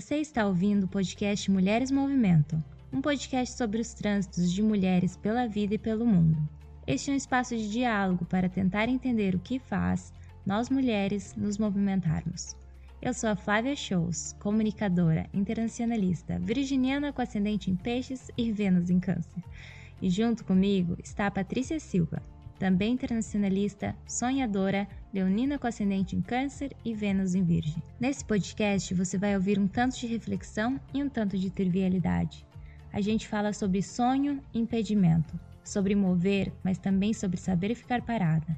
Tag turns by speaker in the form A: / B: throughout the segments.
A: Você está ouvindo o podcast Mulheres Movimento, um podcast sobre os trânsitos de mulheres pela vida e pelo mundo. Este é um espaço de diálogo para tentar entender o que faz nós mulheres nos movimentarmos. Eu sou a Flávia Shows, comunicadora, internacionalista, virginiana com ascendente em peixes e Vênus em câncer. E junto comigo está a Patrícia Silva, também internacionalista, sonhadora, leonina com ascendente em câncer e Vênus em virgem. Nesse podcast você vai ouvir um tanto de reflexão e um tanto de trivialidade. A gente fala sobre sonho e impedimento, sobre mover, mas também sobre saber ficar parada,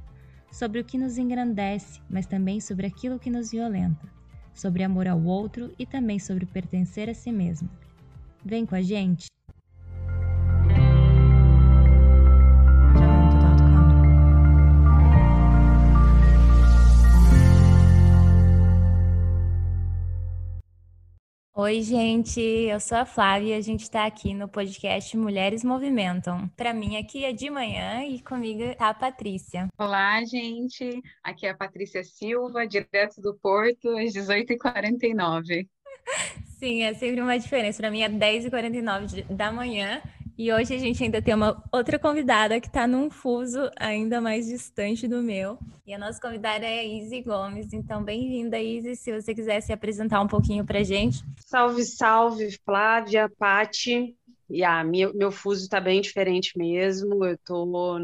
A: sobre o que nos engrandece, mas também sobre aquilo que nos violenta, sobre amor ao outro e também sobre pertencer a si mesmo. Vem com a gente! Oi, gente, eu sou a Flávia e a gente está aqui no podcast Mulheres Movimentam. Para mim, aqui é de manhã e comigo está a Patrícia.
B: Olá, gente, aqui é a Patrícia Silva, direto do Porto, às 18h49.
A: Sim, é sempre uma diferença. Para mim é 10h49 da manhã e hoje a gente ainda tem uma outra convidada que está num fuso ainda mais distante do meu. E a nossa convidada é a Izzy Gomes. Então, bem-vinda, Izzy. Se você quiser se apresentar um pouquinho para gente.
C: Salve, salve, Flávia, Pati. E ah, meu, meu fuso está bem diferente mesmo. Eu estou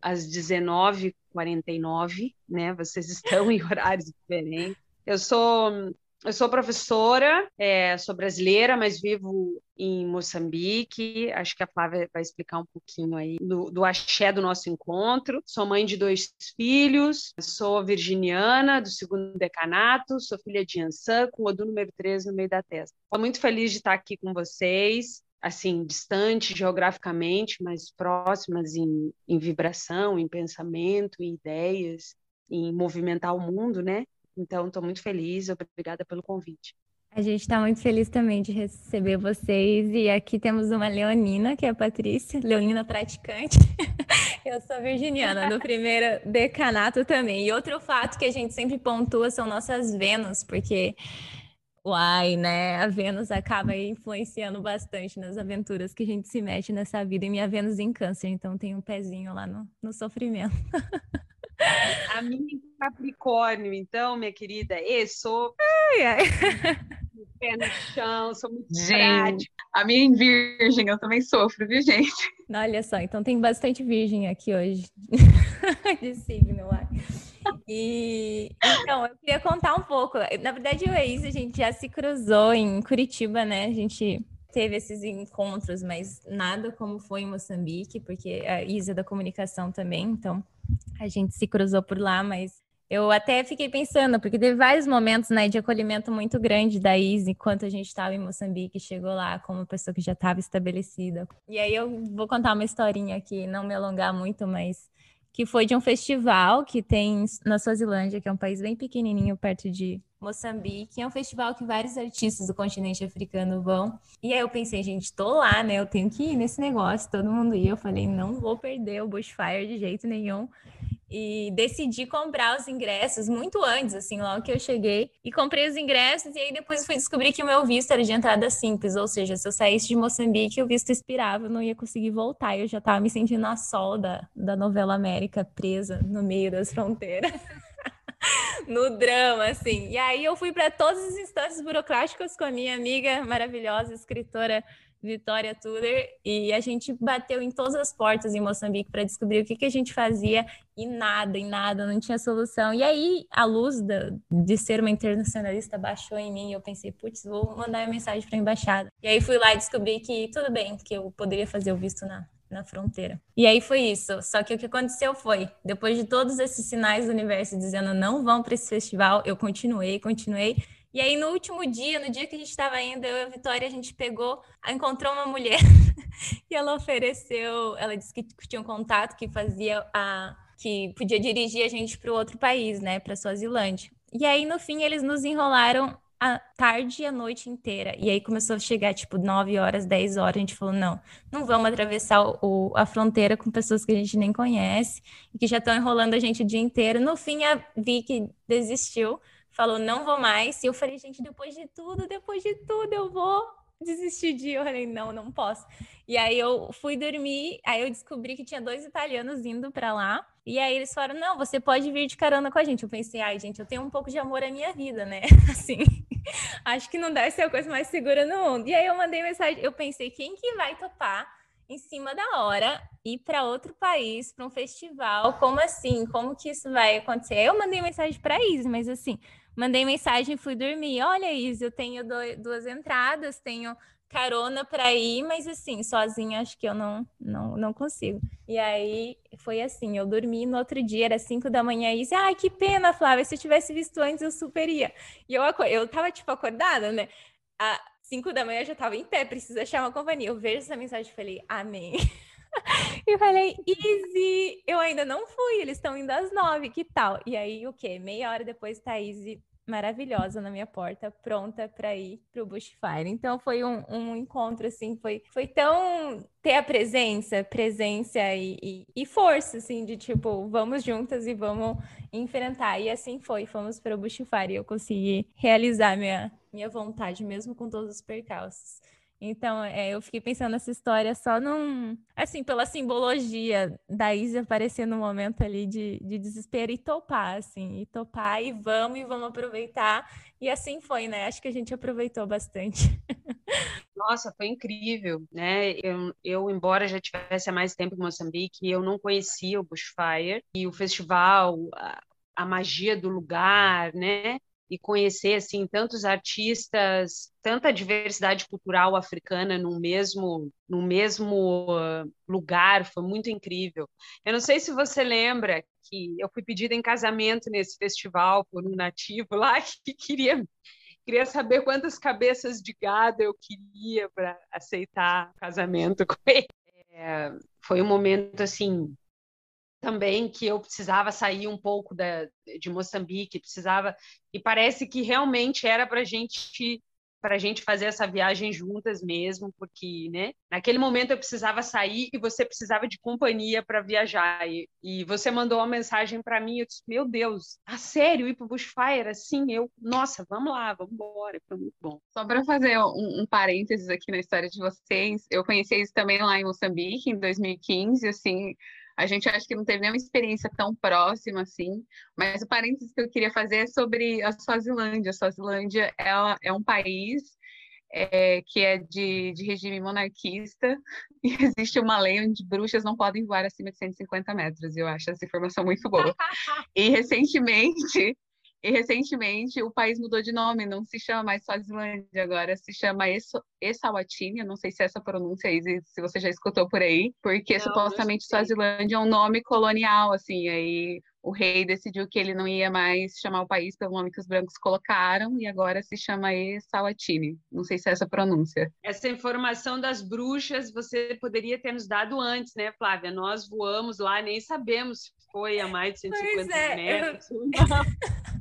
C: às 19h49, né? Vocês estão em horários diferentes. Eu sou eu sou professora, é, sou brasileira, mas vivo em Moçambique. Acho que a Flávia vai explicar um pouquinho aí do, do axé do nosso encontro. Sou mãe de dois filhos, sou virginiana do segundo decanato, sou filha de Ansan, com o do número 13 no meio da testa. Estou muito feliz de estar aqui com vocês assim, distante geograficamente, mas próximas em, em vibração, em pensamento, em ideias, em movimentar o mundo, né? Então, estou muito feliz, obrigada pelo convite.
A: A gente está muito feliz também de receber vocês. E aqui temos uma leonina, que é a Patrícia, leonina praticante. Eu sou virginiana, do primeiro decanato também. E outro fato que a gente sempre pontua são nossas Vênus, porque, uai, né? A Vênus acaba influenciando bastante nas aventuras que a gente se mete nessa vida. E minha Vênus em câncer, então tem um pezinho lá no, no sofrimento.
C: A minha Capricórnio, então, minha querida, e sou.
A: Ai, ai.
C: Pé no chão, sou muito
B: gente, prática. A minha em virgem, eu também sofro, viu, gente?
A: Olha só, então tem bastante virgem aqui hoje de signo lá. E então, eu queria contar um pouco. Na verdade, e a Isa, a gente já se cruzou em Curitiba, né? A gente teve esses encontros, mas nada como foi em Moçambique, porque a Isa é da comunicação também, então a gente se cruzou por lá, mas eu até fiquei pensando, porque teve vários momentos né, de acolhimento muito grande da Isa enquanto a gente estava em Moçambique, chegou lá como pessoa que já estava estabelecida. E aí eu vou contar uma historinha aqui, não me alongar muito, mas que foi de um festival que tem na Suazilândia, que é um país bem pequenininho perto de Moçambique. É um festival que vários artistas do continente africano vão. E aí eu pensei, gente, tô lá, né? Eu tenho que ir nesse negócio. Todo mundo ia. Eu falei, não vou perder o Bushfire de jeito nenhum e decidi comprar os ingressos muito antes, assim, logo que eu cheguei. E comprei os ingressos e aí depois fui descobrir que o meu visto era de entrada simples, ou seja, se eu saísse de Moçambique, o visto expirava, eu não ia conseguir voltar. Eu já estava me sentindo na solda da novela América, presa no meio das fronteiras. no drama, assim. E aí eu fui para todas as instâncias burocráticas com a minha amiga maravilhosa, escritora Vitória Tudor, e a gente bateu em todas as portas em Moçambique para descobrir o que, que a gente fazia e nada, e nada, não tinha solução. E aí a luz da, de ser uma internacionalista baixou em mim e eu pensei, putz, vou mandar uma mensagem para a embaixada. E aí fui lá e descobri que tudo bem, que eu poderia fazer o visto na, na fronteira. E aí foi isso. Só que o que aconteceu foi, depois de todos esses sinais do universo dizendo não vão para esse festival, eu continuei, continuei e aí, no último dia, no dia que a gente estava indo, eu e a Vitória, a gente pegou, encontrou uma mulher e ela ofereceu, ela disse que tinha um contato que fazia a. que podia dirigir a gente para o outro país, né, para Suazilândia. E aí, no fim, eles nos enrolaram a tarde e a noite inteira. E aí começou a chegar, tipo, 9 horas, 10 horas. A gente falou: não, não vamos atravessar o, a fronteira com pessoas que a gente nem conhece e que já estão enrolando a gente o dia inteiro. No fim, a Vicky desistiu falou, não vou mais. E eu falei, gente, depois de tudo, depois de tudo, eu vou desistir de ir. Eu falei, não, não posso. E aí eu fui dormir, aí eu descobri que tinha dois italianos indo para lá. E aí eles falaram, não, você pode vir de carona com a gente. Eu pensei, ai, gente, eu tenho um pouco de amor à minha vida, né? Assim, acho que não deve ser a coisa mais segura no mundo. E aí eu mandei mensagem, eu pensei, quem que vai topar em cima da hora ir para outro país, para um festival? Como assim? Como que isso vai acontecer? Eu mandei mensagem para Izzy, mas assim, mandei mensagem fui dormir. Olha, Izzy, eu tenho duas entradas, tenho carona para ir, mas assim, sozinha acho que eu não, não, não consigo. E aí foi assim, eu dormi no outro dia, era 5 da manhã, e disse, ai, que pena, Flávia, se eu tivesse visto antes, eu super ia. E eu, eu tava, tipo, acordada, né? Às 5 da manhã eu já tava em pé, preciso achar uma companhia. Eu vejo essa mensagem e falei, amém. e falei, easy, eu ainda não fui, eles estão indo às nove, que tal? E aí, o quê? Meia hora depois tá easy maravilhosa na minha porta, pronta para ir para o Bushfire. Então foi um, um, encontro assim, foi, foi tão ter a presença, presença e, e, e, força assim de tipo vamos juntas e vamos enfrentar. E assim foi, fomos para o Bushfire e eu consegui realizar minha minha vontade mesmo com todos os percalços. Então, é, eu fiquei pensando nessa história só num. Assim, pela simbologia da Izzy aparecer no momento ali de, de desespero e topar, assim, e topar e vamos e vamos aproveitar. E assim foi, né? Acho que a gente aproveitou bastante.
C: Nossa, foi incrível, né? Eu, eu, embora já tivesse há mais tempo em Moçambique, eu não conhecia o Bushfire e o festival, a, a magia do lugar, né? E conhecer assim tantos artistas, tanta diversidade cultural africana no mesmo no mesmo lugar, foi muito incrível. Eu não sei se você lembra que eu fui pedida em casamento nesse festival por um nativo lá que queria queria saber quantas cabeças de gado eu queria para aceitar casamento com ele. É, foi um momento assim também que eu precisava sair um pouco da, de Moçambique, precisava e parece que realmente era para gente para gente fazer essa viagem juntas mesmo, porque, né? Naquele momento eu precisava sair e você precisava de companhia para viajar. E, e, você mandou uma mensagem para mim, eu disse: "Meu Deus, a sério ir para Bushfire assim?" Eu, nossa, vamos lá, vamos embora, foi muito bom.
B: Só para fazer um, um, parênteses aqui na história de vocês, eu conheci isso também lá em Moçambique em 2015, assim, a gente acha que não teve nenhuma experiência tão próxima assim, mas o parênteses que eu queria fazer é sobre a Suazilândia. A Suazilândia ela é um país é, que é de, de, regime monarquista e existe uma lei onde bruxas não podem voar acima de 150 metros. E eu acho essa informação muito boa. E recentemente e recentemente o país mudou de nome, não se chama mais Swazilândia agora, se chama Eswatini, não sei se é essa pronúncia aí, se você já escutou por aí, porque não, supostamente Swazilândia é um nome colonial, assim, aí o rei decidiu que ele não ia mais chamar o país pelo nome que os brancos colocaram e agora se chama Eswatini. Não sei se é essa pronúncia.
C: Essa informação das bruxas você poderia ter nos dado antes, né, Flávia? Nós voamos lá, nem sabemos se foi a mais de 150 pois é, metros. Eu...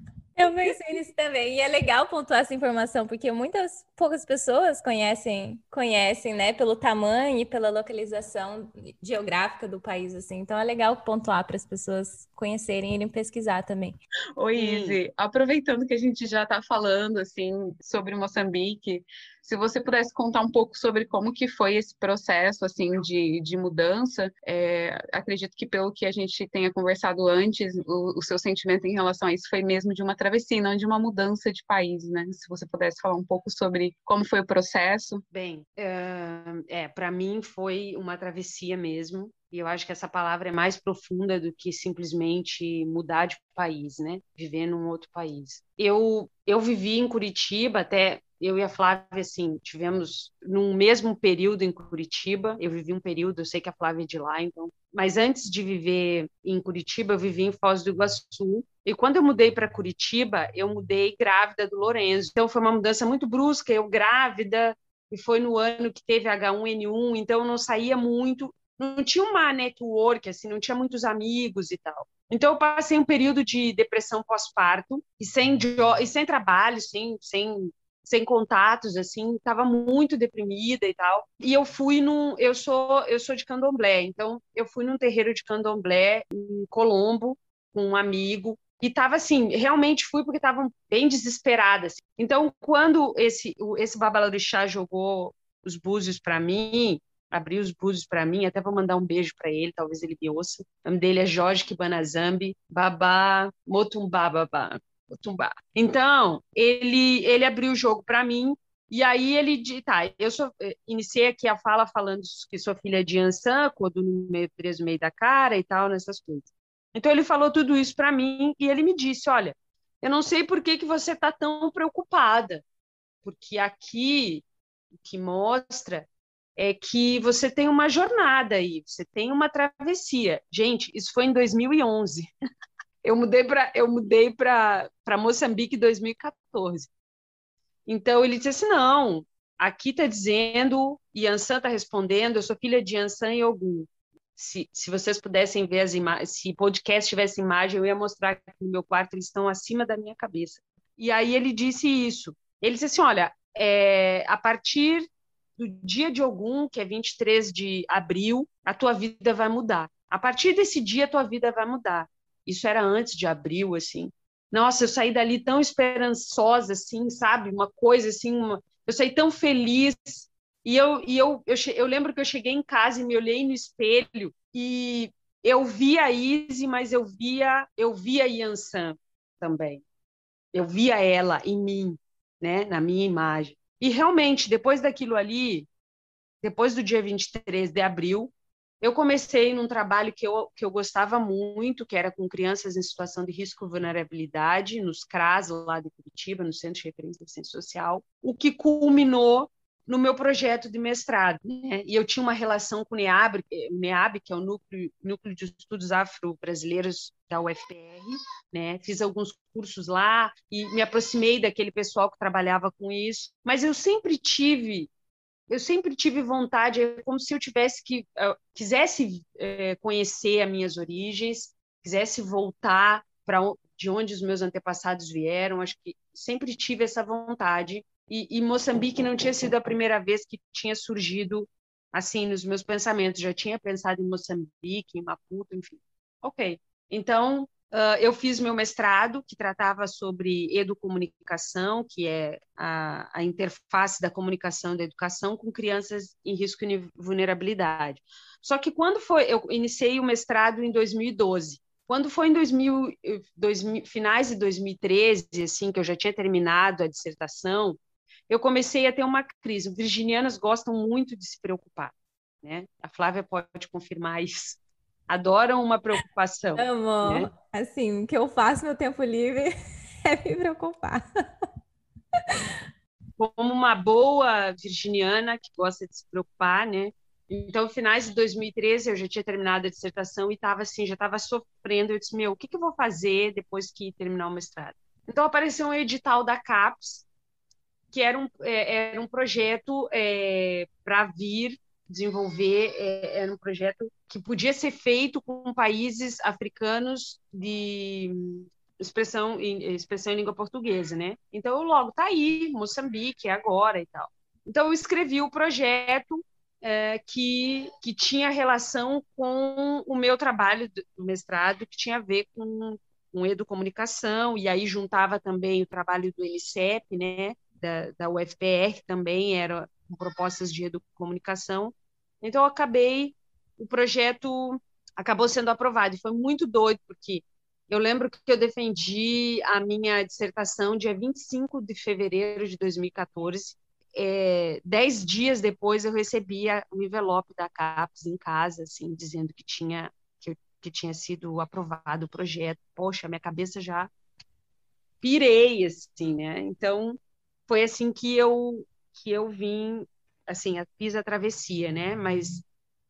A: Eu pensei nisso também. E é legal pontuar essa informação, porque muitas poucas pessoas conhecem, conhecem, né, pelo tamanho e pela localização geográfica do país, assim. Então é legal pontuar para as pessoas conhecerem e irem pesquisar também.
B: Oi, Izzy. Aproveitando que a gente já está falando, assim, sobre Moçambique, se você pudesse contar um pouco sobre como que foi esse processo assim de, de mudança, é, acredito que pelo que a gente tenha conversado antes, o, o, seu sentimento em relação a isso foi mesmo de uma travessia, não de uma mudança de país, né? Se você pudesse falar um pouco sobre como foi o processo.
C: Bem, uh, é, para mim foi uma travessia mesmo. E eu acho que essa palavra é mais profunda do que simplesmente mudar de país, né? Viver num outro país. Eu, eu vivi em Curitiba até eu e a Flávia, assim, tivemos num mesmo período em Curitiba. Eu vivi um período, eu sei que a Flávia é de lá, então. Mas antes de viver em Curitiba, eu vivi em Foz do Iguaçu. E quando eu mudei para Curitiba, eu mudei grávida do Lourenço. Então foi uma mudança muito brusca, eu grávida, e foi no ano que teve H1N1, então eu não saía muito, não tinha uma network, assim, não tinha muitos amigos e tal. Então eu passei um período de depressão pós-parto e sem e sem trabalho, sem, sem sem contatos, assim, estava muito deprimida e tal. E eu fui num, eu sou, eu sou de Candomblé, então eu fui num terreiro de Candomblé em Colombo com um amigo e estava assim, realmente fui porque estavam bem desesperadas. Então, quando esse esse babalorixá jogou os búzios para mim, abriu os búzios para mim, até vou mandar um beijo para ele, talvez ele me ouça. O nome dele é Jorge Kibanazambi, Babá Motumbá Babá. Motumbá. Então, ele ele abriu o jogo para mim e aí ele tá, eu sou, eh, iniciei aqui a fala falando que sou filha de Ansan, quando meio preso no meio da cara e tal, nessas coisas. Então ele falou tudo isso para mim e ele me disse, olha, eu não sei por que que você está tão preocupada, porque aqui o que mostra é que você tem uma jornada aí, você tem uma travessia. Gente, isso foi em 2011. Eu mudei para eu mudei para Moçambique em 2014. Então ele disse assim: "Não, aqui está dizendo, Yansan está respondendo, eu sou filha de Yansan e Ogum se, se vocês pudessem ver as imagens, se podcast tivesse imagem, eu ia mostrar que no meu quarto eles estão acima da minha cabeça. E aí ele disse isso. Ele disse assim: olha, é, a partir do dia de algum, que é 23 de abril, a tua vida vai mudar. A partir desse dia, a tua vida vai mudar. Isso era antes de abril, assim. Nossa, eu saí dali tão esperançosa, assim, sabe? Uma coisa assim, uma... eu saí tão feliz e eu, e eu, eu, eu lembro que eu cheguei em casa e me olhei no espelho e eu via a Izzy, mas eu via, eu via a Yansan também. Eu via ela em mim, né, na minha imagem. E realmente, depois daquilo ali, depois do dia 23 de abril, eu comecei num trabalho que eu, que eu gostava muito, que era com crianças em situação de risco e vulnerabilidade, nos CRAS, lá de Curitiba, no Centro de Referência de Ciência Social, o que culminou no meu projeto de mestrado. Né? E eu tinha uma relação com o NEAB, o NEAB que é o Núcleo, Núcleo de Estudos Afro-Brasileiros da UFPR. Né? Fiz alguns cursos lá e me aproximei daquele pessoal que trabalhava com isso. Mas eu sempre tive eu sempre tive vontade, é como se eu tivesse que eu quisesse é, conhecer as minhas origens, quisesse voltar para de onde os meus antepassados vieram. Acho que sempre tive essa vontade e, e, Moçambique não tinha sido a primeira vez que tinha surgido assim nos meus pensamentos. Já tinha pensado em Moçambique, em Maputo, enfim. Ok. Então, uh, eu fiz meu mestrado, que tratava sobre educomunicação, que é a, a interface da comunicação e da educação com crianças em risco de vulnerabilidade. Só que quando foi, eu iniciei o mestrado em 2012. Quando foi em 2000, 2000, finais de 2013, assim, que eu já tinha terminado a dissertação, eu comecei a ter uma crise. Virginianas gostam muito de se preocupar, né? A Flávia pode confirmar isso. Adoram uma preocupação.
A: Amo. Né? Assim, o que eu faço no tempo livre é me preocupar.
C: Como uma boa virginiana que gosta de se preocupar, né? Então, finais de 2013, eu já tinha terminado a dissertação e estava assim, já estava sofrendo. Eu disse, meu, o que, que eu vou fazer depois que terminar o mestrado? Então, apareceu um edital da CAPES, que era um, é, era um projeto é, para vir desenvolver, é, era um projeto que podia ser feito com países africanos de expressão em, expressão em língua portuguesa, né? Então, eu logo, tá aí, Moçambique, é agora e tal. Então, eu escrevi o projeto é, que, que tinha relação com o meu trabalho do mestrado, que tinha a ver com, com educomunicação, e aí juntava também o trabalho do LCEP, né? da, da UFPR, também era com propostas de educomunicação. Então, eu acabei, o projeto acabou sendo aprovado, e foi muito doido, porque eu lembro que eu defendi a minha dissertação dia 25 de fevereiro de 2014. É, dez dias depois, eu recebi o envelope da CAPES em casa, assim, dizendo que tinha, que, que tinha sido aprovado o projeto. Poxa, minha cabeça já pirei, assim, né? Então, foi assim que eu que eu vim, assim, fiz a travessia, né? Mas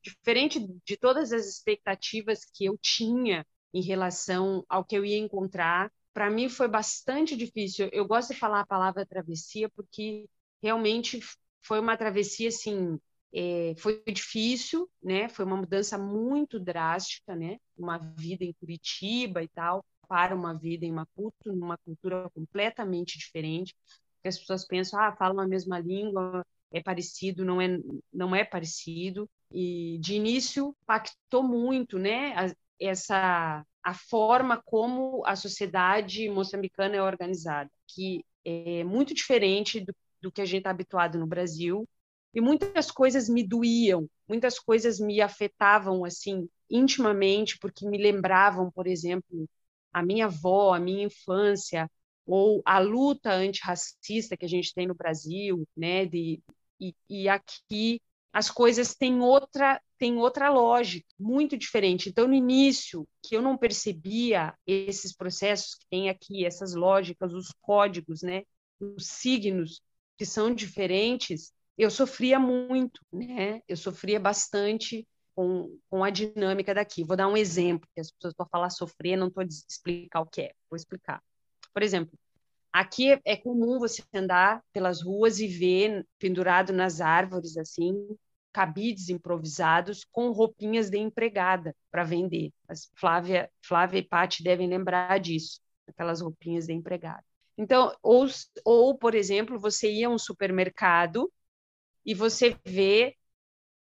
C: diferente de todas as expectativas que eu tinha em relação ao que eu ia encontrar, para mim foi bastante difícil. Eu gosto de falar a palavra travessia porque realmente foi uma travessia assim, é, foi difícil, né? Foi uma mudança muito drástica, né? Uma vida em Curitiba e tal para uma vida em Maputo, numa cultura completamente diferente que as pessoas pensam, ah, falam a mesma língua, é parecido, não é, não é parecido. E de início pactou muito, né? Essa a forma como a sociedade moçambicana é organizada, que é muito diferente do, do que a gente está habituado no Brasil. E muitas coisas me doíam, muitas coisas me afetavam assim intimamente, porque me lembravam, por exemplo, a minha avó, a minha infância, ou a luta antirracista que a gente tem no Brasil, né? De, e, e aqui as coisas têm outra têm outra lógica, muito diferente. Então, no início, que eu não percebia esses processos que tem aqui, essas lógicas, os códigos, né? Os signos que são diferentes, eu sofria muito, né? Eu sofria bastante com, com a dinâmica daqui. Vou dar um exemplo, que as pessoas vão falar sofrer, não estou explicar o que é, vou explicar. Por exemplo, aqui é comum você andar pelas ruas e ver pendurado nas árvores, assim, cabides improvisados com roupinhas de empregada para vender. As Flávia, Flávia e Pati devem lembrar disso, aquelas roupinhas de empregada. Então, ou, ou, por exemplo, você ia a um supermercado e você vê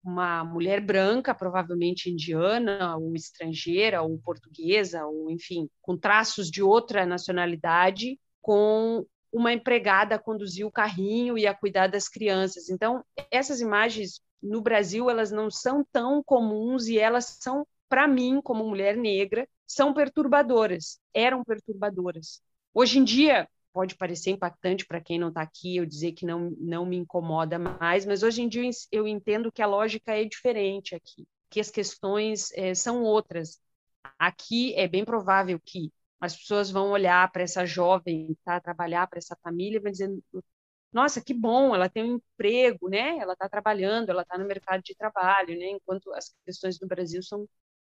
C: uma mulher branca, provavelmente indiana, ou estrangeira, ou portuguesa, ou enfim, com traços de outra nacionalidade, com uma empregada a conduzir o carrinho e a cuidar das crianças. Então, essas imagens no Brasil elas não são tão comuns e elas são, para mim, como mulher negra, são perturbadoras, eram perturbadoras. Hoje em dia, pode parecer impactante para quem não está aqui eu dizer que não, não me incomoda mais, mas hoje em dia eu entendo que a lógica é diferente aqui, que as questões é, são outras. Aqui é bem provável que as pessoas vão olhar para essa jovem, tá, trabalhar para essa família, e vão dizer, nossa, que bom, ela tem um emprego, né? Ela está trabalhando, ela está no mercado de trabalho, né? Enquanto as questões do Brasil são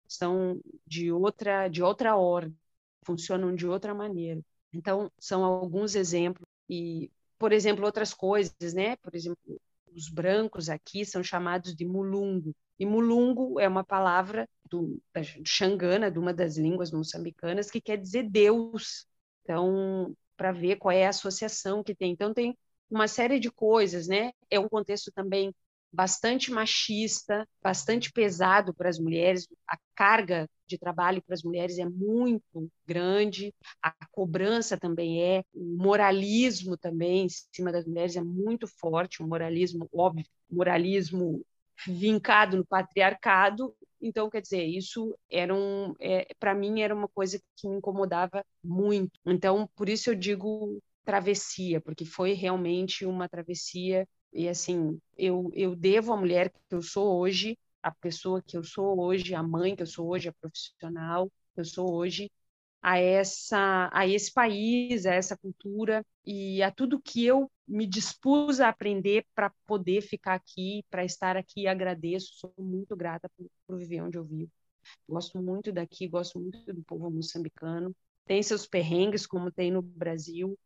C: são de outra de outra ordem, funcionam de outra maneira. Então, são alguns exemplos e, por exemplo, outras coisas, né? Por exemplo, os brancos aqui são chamados de mulungo. E mulungo é uma palavra do, da Xangana, de uma das línguas moçambicanas, que quer dizer Deus. Então, para ver qual é a associação que tem. Então, tem uma série de coisas, né? É um contexto também bastante machista, bastante pesado para as mulheres. A carga de trabalho para as mulheres é muito grande, a cobrança também é, o moralismo também em cima das mulheres é muito forte, o moralismo, óbvio, moralismo vincado no patriarcado. Então, quer dizer, isso era um, é, para mim era uma coisa que me incomodava muito. Então, por isso eu digo travessia, porque foi realmente uma travessia. E assim, eu, eu devo à mulher que eu sou hoje, a pessoa que eu sou hoje, a mãe que eu sou hoje, a profissional que eu sou hoje, a essa a esse país, a essa cultura e a tudo que eu me dispus a aprender para poder ficar aqui, para estar aqui. Agradeço, sou muito grata por, por viver onde eu vivo. Gosto muito daqui, gosto muito do povo moçambicano. Tem seus perrengues, como tem no Brasil,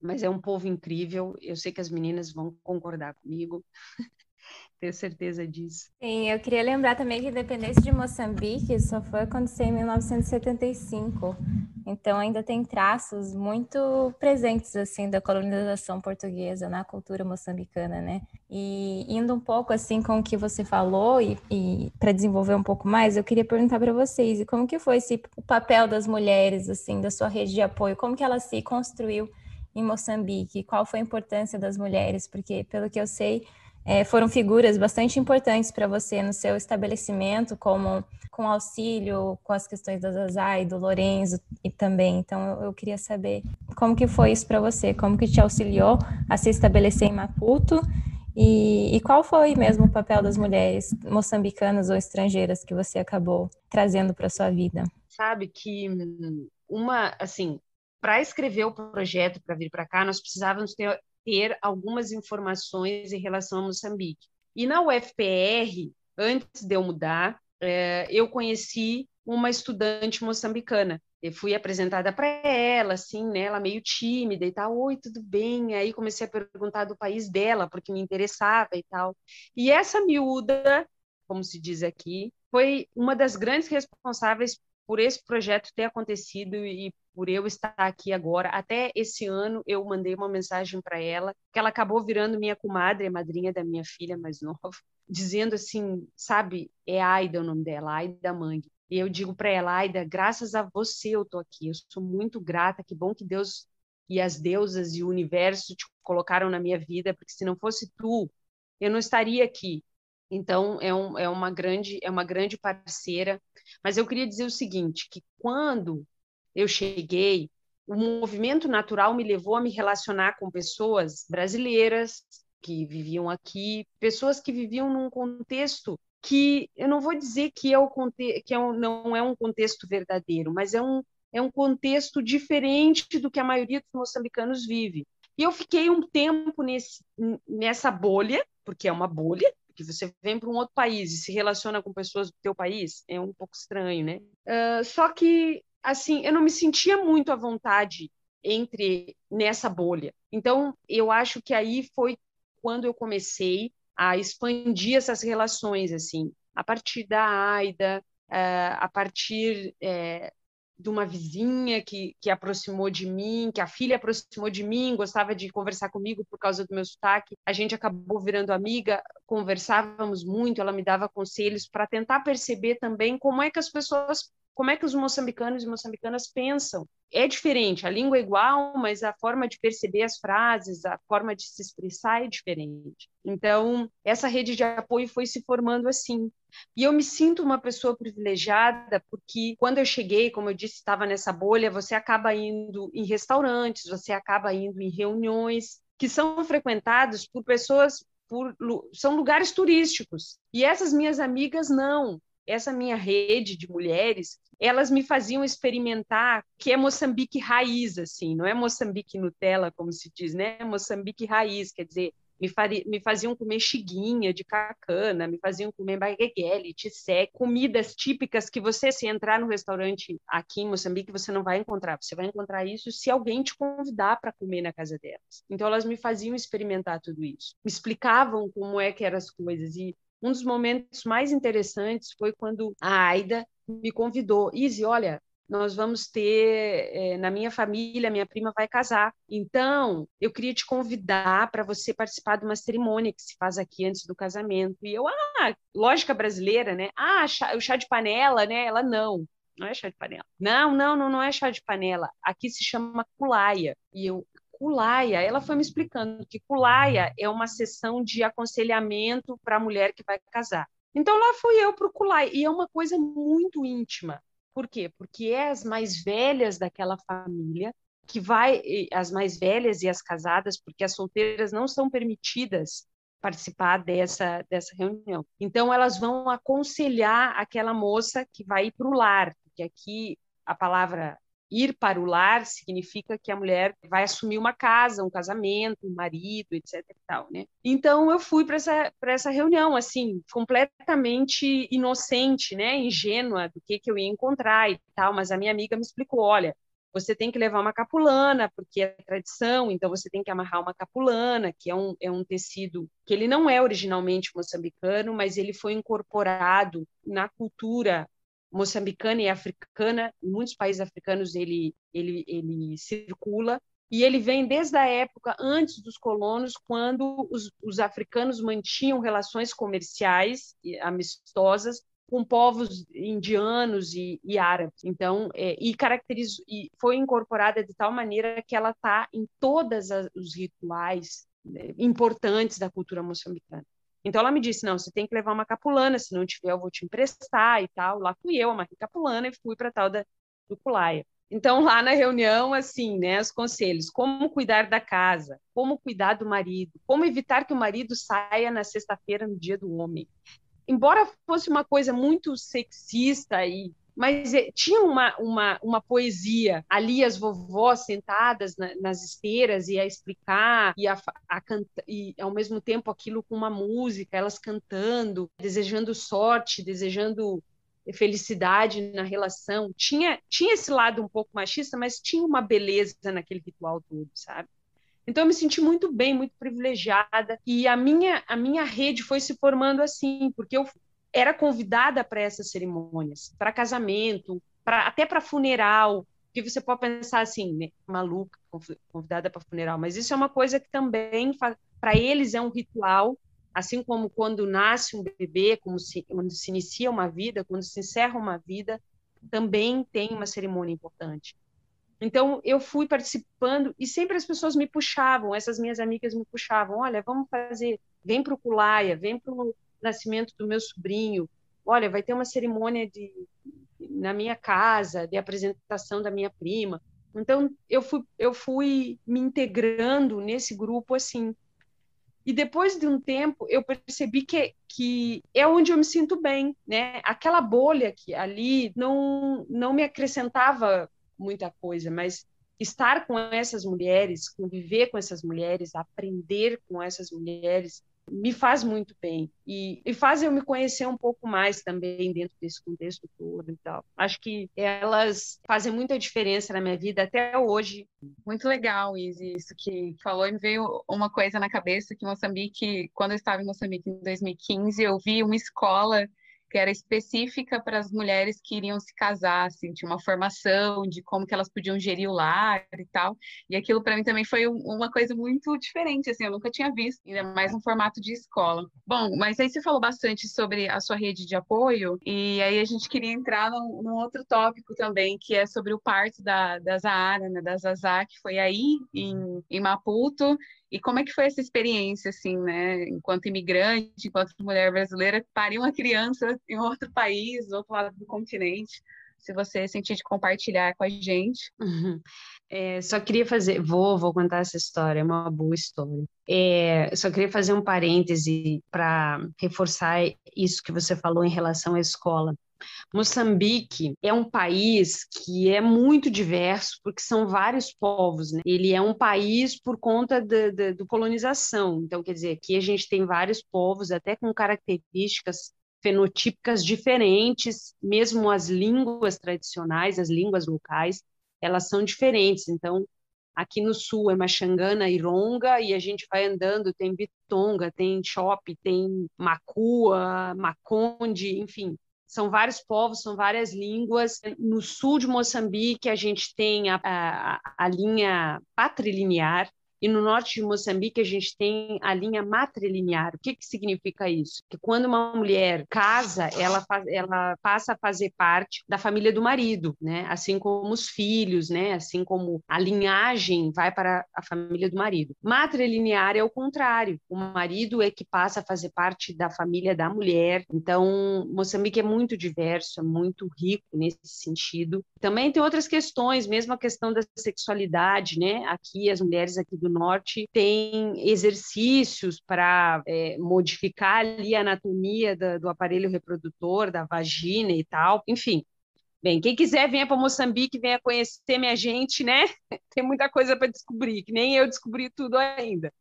C: mas é um povo incrível. Eu sei que as meninas vão concordar comigo. Tenho certeza disso.
A: Sim, eu queria lembrar também que a independência de Moçambique só foi acontecer em 1975. Então ainda tem traços muito presentes assim da colonização portuguesa na cultura moçambicana, né? E indo um pouco assim com o que você falou e, e para desenvolver um pouco mais, eu queria perguntar para vocês, como que foi esse o papel das mulheres assim da sua rede de apoio? Como que ela se construiu em Moçambique? Qual foi a importância das mulheres? Porque, pelo que eu sei, é, foram figuras bastante importantes para você no seu estabelecimento, como com auxílio com as questões da Zazá e do Lorenzo e também. Então, eu, eu queria saber como que foi isso para você, como que te auxiliou a se estabelecer em Maputo e, e, qual foi mesmo o papel das mulheres moçambicanas ou estrangeiras que você acabou trazendo para sua vida?
C: Sabe que uma, assim, para escrever o projeto para vir para cá, nós precisávamos ter, ter algumas informações em relação a Moçambique. E na UFPR, antes de eu mudar, é, eu conheci uma estudante moçambicana. Eu fui apresentada para ela, assim, né? Ela meio tímida e tal. Oi, tudo bem? Aí comecei a perguntar do país dela, porque me interessava e tal. E essa miúda, como se diz aqui, foi uma das grandes responsáveis por esse projeto ter acontecido e por eu estar aqui agora. Até esse ano eu mandei uma mensagem para ela, que ela acabou virando minha comadre, madrinha da minha filha mais nova, dizendo assim, sabe, é Aida o nome dela, Aida Mangue. E eu digo para ela, Aida, graças a você eu tô aqui. Eu sou muito grata. Que bom que Deus e as deusas e o universo te colocaram na minha vida, porque se não fosse tu, eu não estaria aqui. Então é, um, é uma grande é uma grande parceira. Mas eu queria dizer o seguinte, que quando eu cheguei, o movimento natural me levou a me relacionar com pessoas brasileiras que viviam aqui, pessoas que viviam num contexto que eu não vou dizer que é o que é um, não é um contexto verdadeiro, mas é um é um contexto diferente do que a maioria dos moçambicanos vive. E eu fiquei um tempo nesse, nessa bolha, porque é uma bolha, que você vem para um outro país e se relaciona com pessoas do teu país, é um pouco estranho, né? Uh, só que, assim, eu não me sentia muito à vontade entre nessa bolha. Então, eu acho que aí foi quando eu comecei a expandir essas relações, assim, a partir da AIDA, uh, a partir uh, de uma vizinha que, que aproximou de mim, que a filha aproximou de mim, gostava de conversar comigo por causa do meu sotaque. A gente acabou virando amiga, conversávamos muito, ela me dava conselhos para tentar perceber também como é que as pessoas como é que os moçambicanos e moçambicanas pensam. É diferente, a língua é igual, mas a forma de perceber as frases, a forma de se expressar é diferente. Então, essa rede de apoio foi se formando assim. E eu me sinto uma pessoa privilegiada porque quando eu cheguei, como eu disse, estava nessa bolha, você acaba indo em restaurantes, você acaba indo em reuniões que são frequentados por pessoas por, são lugares turísticos. E essas minhas amigas não essa minha rede de mulheres, elas me faziam experimentar que é Moçambique raiz, assim, não é Moçambique Nutella, como se diz, né? É Moçambique raiz, quer dizer, me, faria, me faziam comer chiguinha de cacana, me faziam comer bagueguele, tissé, comidas típicas que você, se entrar no restaurante aqui em Moçambique, você não vai encontrar. Você vai encontrar isso se alguém te convidar para comer na casa delas. Então, elas me faziam experimentar tudo isso. Me explicavam como é que eram as coisas. E um dos momentos mais interessantes foi quando a Aida me convidou. Izzy, olha, nós vamos ter, é, na minha família, minha prima vai casar. Então, eu queria te convidar para você participar de uma cerimônia que se faz aqui antes do casamento. E eu, ah, lógica brasileira, né? Ah, chá, o chá de panela, né? Ela, não. Não é chá de panela. Não, não, não, não é chá de panela. Aqui se chama culaia. E eu, Culaia, ela foi me explicando que Culaia é uma sessão de aconselhamento para a mulher que vai casar. Então lá fui eu para o Culaia, e é uma coisa muito íntima. Por quê? Porque é as mais velhas daquela família que vai, as mais velhas e as casadas, porque as solteiras não são permitidas participar dessa, dessa reunião. Então, elas vão aconselhar aquela moça que vai ir para o lar, porque aqui a palavra ir para o lar significa que a mulher vai assumir uma casa, um casamento, um marido, etc. Tal, né? Então eu fui para essa essa reunião assim completamente inocente, né, ingênua do que que eu ia encontrar e tal, mas a minha amiga me explicou, olha, você tem que levar uma capulana, porque é tradição, então você tem que amarrar uma capulana, que é um, é um tecido que ele não é originalmente moçambicano, mas ele foi incorporado na cultura moçambicana e africana, em muitos países africanos ele, ele, ele circula, e ele vem desde a época antes dos colonos, quando os, os africanos mantinham relações comerciais amistosas com povos indianos e, e árabes. Então, é, e caracteriza, e foi incorporada de tal maneira que ela está em todos os rituais né, importantes da cultura moçambicana. Então ela me disse: não, você tem que levar uma capulana, se não tiver, eu vou te emprestar e tal. Lá fui eu, amarrei capulana e fui para tal da, do Culaia. Então, lá na reunião, assim, né, os conselhos: como cuidar da casa, como cuidar do marido, como evitar que o marido saia na sexta-feira no dia do homem. Embora fosse uma coisa muito sexista e mas é, tinha uma, uma, uma poesia ali, as vovós sentadas na, nas esteiras e a explicar, e, a, a canta, e ao mesmo tempo aquilo com uma música, elas cantando, desejando sorte, desejando felicidade na relação. Tinha, tinha esse lado um pouco machista, mas tinha uma beleza naquele ritual todo, sabe? Então eu me senti muito bem, muito privilegiada e a minha a minha rede foi se formando assim, porque eu era convidada para essas cerimônias, para casamento, pra, até para funeral, que você pode pensar assim, né, maluca, convidada para funeral, mas isso é uma coisa que também para eles é um ritual Assim como quando nasce um bebê, como se, quando se inicia uma vida, quando se encerra uma vida, também tem uma cerimônia importante. Então, eu fui participando e sempre as pessoas me puxavam, essas minhas amigas me puxavam: olha, vamos fazer, vem para o Culaia, vem para o nascimento do meu sobrinho, olha, vai ter uma cerimônia de, na minha casa, de apresentação da minha prima. Então, eu fui, eu fui me integrando nesse grupo assim. E depois de um tempo, eu percebi que, que é onde eu me sinto bem, né? Aquela bolha que ali não, não me acrescentava muita coisa, mas estar com essas mulheres, conviver com essas mulheres, aprender com essas mulheres, me faz muito bem e, e, faz eu me conhecer um pouco mais também dentro desse contexto todo e tal. Acho que elas fazem muita diferença na minha vida até hoje.
B: Muito legal, Izzy, isso que falou. Me veio uma coisa na cabeça que Moçambique, quando eu estava em Moçambique em 2015, eu vi uma escola que era específica para as mulheres que iriam se casar, assim, tinha uma formação de como que elas podiam gerir o lar e tal. E aquilo para mim também foi uma coisa muito diferente, assim, eu nunca tinha visto, ainda mais um formato de escola. Bom, mas aí você falou bastante sobre a sua rede de apoio, e aí a gente queria entrar num, num outro tópico também, que é sobre o parto da, da Zahara, né, da Zazá, que foi aí em, em Maputo, e como é que foi essa experiência, assim, né, enquanto imigrante, enquanto mulher brasileira, parir uma criança em outro país, do outro lado do continente? Se você sentir de compartilhar com a gente.
C: Uhum. É, só queria fazer, vou, vou contar essa história, é uma boa história. É, só queria fazer um parêntese para reforçar isso que você falou em relação à escola. Moçambique é um país que é muito diverso, porque são vários povos. Né? Ele é um país por conta da colonização. Então, quer dizer, aqui a gente tem vários povos, até com características fenotípicas diferentes, mesmo as línguas tradicionais, as línguas locais, elas são diferentes. Então, aqui no sul é Machangana e Ronga, e a gente vai andando, tem Bitonga, tem Chope, tem Macua, Maconde, enfim, são vários povos, são várias línguas. No sul de Moçambique, a gente tem a, a, a linha patrilinear, e no norte de Moçambique a gente tem a linha matrilinear. O que, que significa isso? Que quando uma mulher casa, ela, faz, ela passa a fazer parte da família do marido, né? Assim como os filhos, né? Assim como a linhagem vai para a família do marido. Matrilinear é o contrário. O marido é que passa a fazer parte da família da mulher. Então, Moçambique é muito diverso, é muito rico nesse sentido. Também tem outras questões, mesmo a questão da sexualidade, né? Aqui as mulheres aqui do do Norte tem exercícios para é, modificar ali a anatomia da, do aparelho reprodutor, da vagina e tal. Enfim, Bem, quem quiser venha para Moçambique, venha conhecer minha gente, né? Tem muita coisa para descobrir, que nem eu descobri tudo ainda.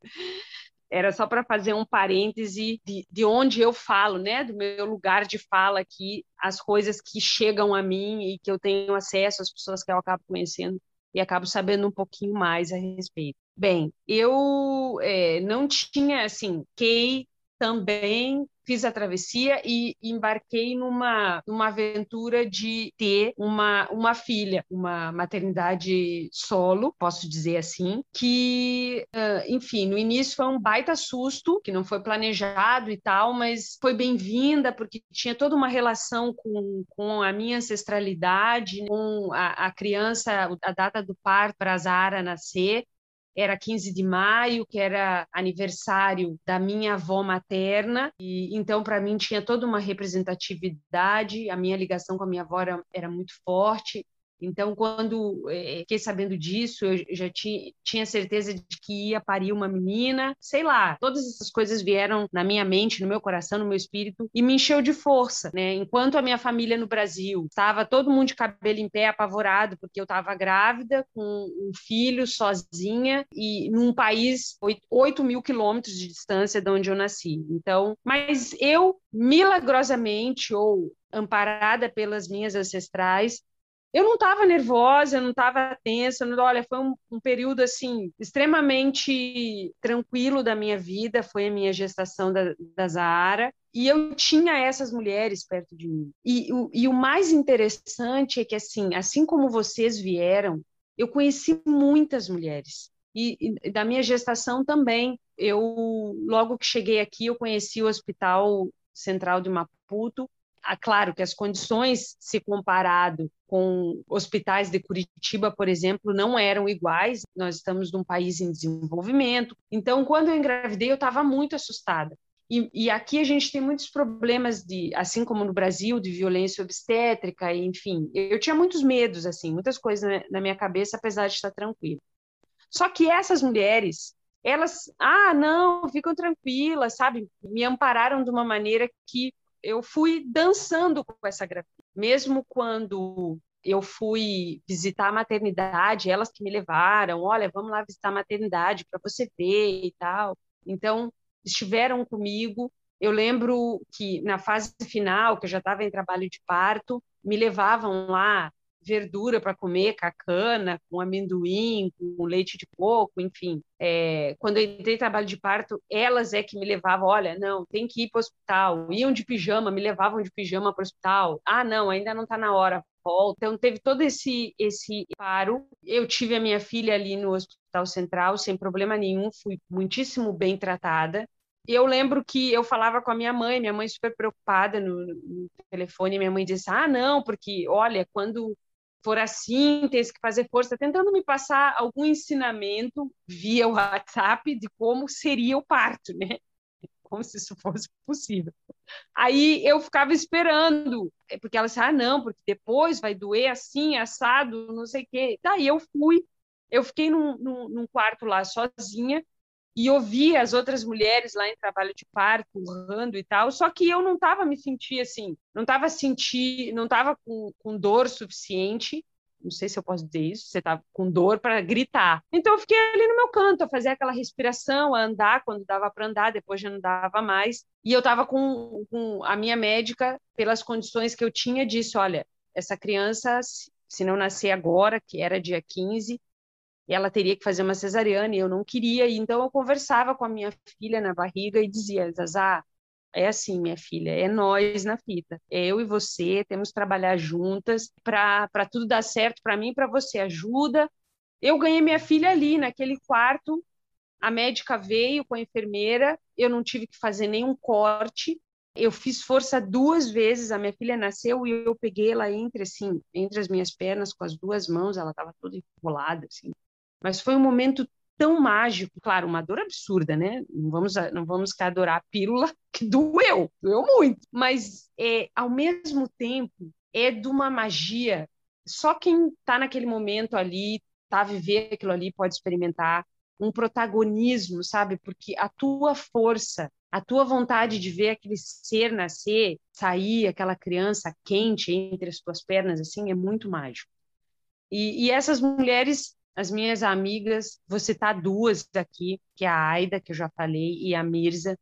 C: Era só para fazer um parêntese de, de onde eu falo, né? Do meu lugar de fala aqui, as coisas que chegam a mim e que eu tenho acesso às pessoas que eu acabo conhecendo e acabo sabendo um pouquinho mais a respeito. Bem, eu é, não tinha, assim, Kay também fiz a travessia e embarquei numa, numa aventura de ter uma, uma filha, uma maternidade solo, posso dizer assim, que, enfim, no início foi um baita susto, que não foi planejado e tal, mas foi bem-vinda porque tinha toda uma relação com, com a minha ancestralidade, com a, a criança, a data do parto para a Zara nascer, era 15 de maio, que era aniversário da minha avó materna, e então para mim tinha toda uma representatividade, a minha ligação com a minha avó era, era muito forte. Então, quando é, fiquei sabendo disso, eu já tinha, tinha certeza de que ia parir uma menina, sei lá, todas essas coisas vieram na minha mente, no meu coração, no meu espírito, e me encheu de força, né? Enquanto a minha família no Brasil estava todo mundo de cabelo em pé, apavorado, porque eu estava grávida, com um filho, sozinha, e num país 8 mil quilômetros de distância de onde eu nasci. Então, mas eu, milagrosamente, ou amparada pelas minhas ancestrais, eu não estava nervosa, eu não estava tensa, não, olha, foi um, um, período assim extremamente tranquilo da minha vida, foi a minha gestação da, da e eu tinha essas mulheres perto de mim. E, o, e o mais interessante é que assim, assim como vocês vieram, eu conheci muitas mulheres e, e da minha gestação também. eu logo que cheguei aqui, eu conheci o Hospital Central de Maputo. Ah, claro que as condições, se comparado com hospitais de Curitiba, por exemplo, não eram iguais. Nós estamos num país em desenvolvimento. Então, quando eu engravidei, eu estava muito assustada. E, e, aqui a gente tem muitos problemas de, assim como no Brasil, de violência obstétrica, enfim. Eu tinha muitos medos, assim, muitas coisas na, minha cabeça, apesar de estar tranquilo. Só que essas mulheres, elas, ah, não, ficam tranquilas, sabe? Me ampararam de uma maneira que eu fui dançando com essa gravidez. Mesmo quando eu fui visitar a maternidade, elas que me levaram, olha, vamos lá visitar a maternidade para você ver e tal. Então, estiveram comigo. Eu lembro que na fase final, que eu já estava em trabalho de parto, me levavam lá verdura para comer, cacana, com amendoim, com leite de coco, enfim. É, quando eu entrei trabalho de parto, elas é que me levavam, olha, não, tem que ir para o hospital. Iam de pijama, me levavam de pijama para o hospital. Ah, não, ainda não está na hora, volta. Então teve todo esse esse paro. Eu tive a minha filha ali no Hospital Central sem problema nenhum, fui muitíssimo bem tratada. E eu lembro que eu falava com a minha mãe, minha mãe super preocupada no, no telefone, minha mãe disse: "Ah, não, porque olha, quando for assim, tem que fazer força", tentando me passar algum ensinamento via WhatsApp de como seria o parto, né? Como se isso fosse possível. Aí eu ficava esperando, porque ela disse: "Ah, não, porque depois vai doer assim, assado, não sei o quê". Daí eu fui, eu fiquei num, num, num quarto lá sozinha e ouvia as outras mulheres lá em trabalho de parto, urrando e tal, só que eu não estava me sentir assim, não estava sentir, não estava com, com dor suficiente, não sei se eu posso dizer isso, você estava com dor para gritar. Então eu fiquei ali no meu canto, a fazer aquela respiração, a andar quando dava para andar, depois já não dava mais. E eu estava com, com a minha médica, pelas condições que eu tinha, disse: olha, essa criança, se não nascer agora, que era dia 15, e ela teria que fazer uma cesariana e eu não queria, e então eu conversava com a minha filha na barriga e dizia, Zazá, é assim, minha filha, é nós na fita. É eu e você, temos que trabalhar juntas para tudo dar certo para mim para você. Ajuda. Eu ganhei minha filha ali, naquele quarto. A médica veio com a enfermeira, eu não tive que fazer nenhum corte. Eu fiz força duas vezes, a minha filha nasceu e eu peguei ela entre assim, entre as minhas pernas com as duas mãos, ela estava toda enrolada assim. Mas foi um momento tão mágico, claro, uma dor absurda, né? Não vamos, não vamos que adorar a pílula, que doeu, doeu muito. Mas, é, ao mesmo tempo, é de uma magia. Só quem está naquele momento ali, está a viver aquilo ali, pode experimentar um protagonismo, sabe? Porque a tua força, a tua vontade de ver aquele ser nascer, sair, aquela criança quente entre as tuas pernas, assim, é muito mágico. E, e essas mulheres as minhas amigas, vou citar duas aqui, que é a Aida, que eu já falei, e a Mirza,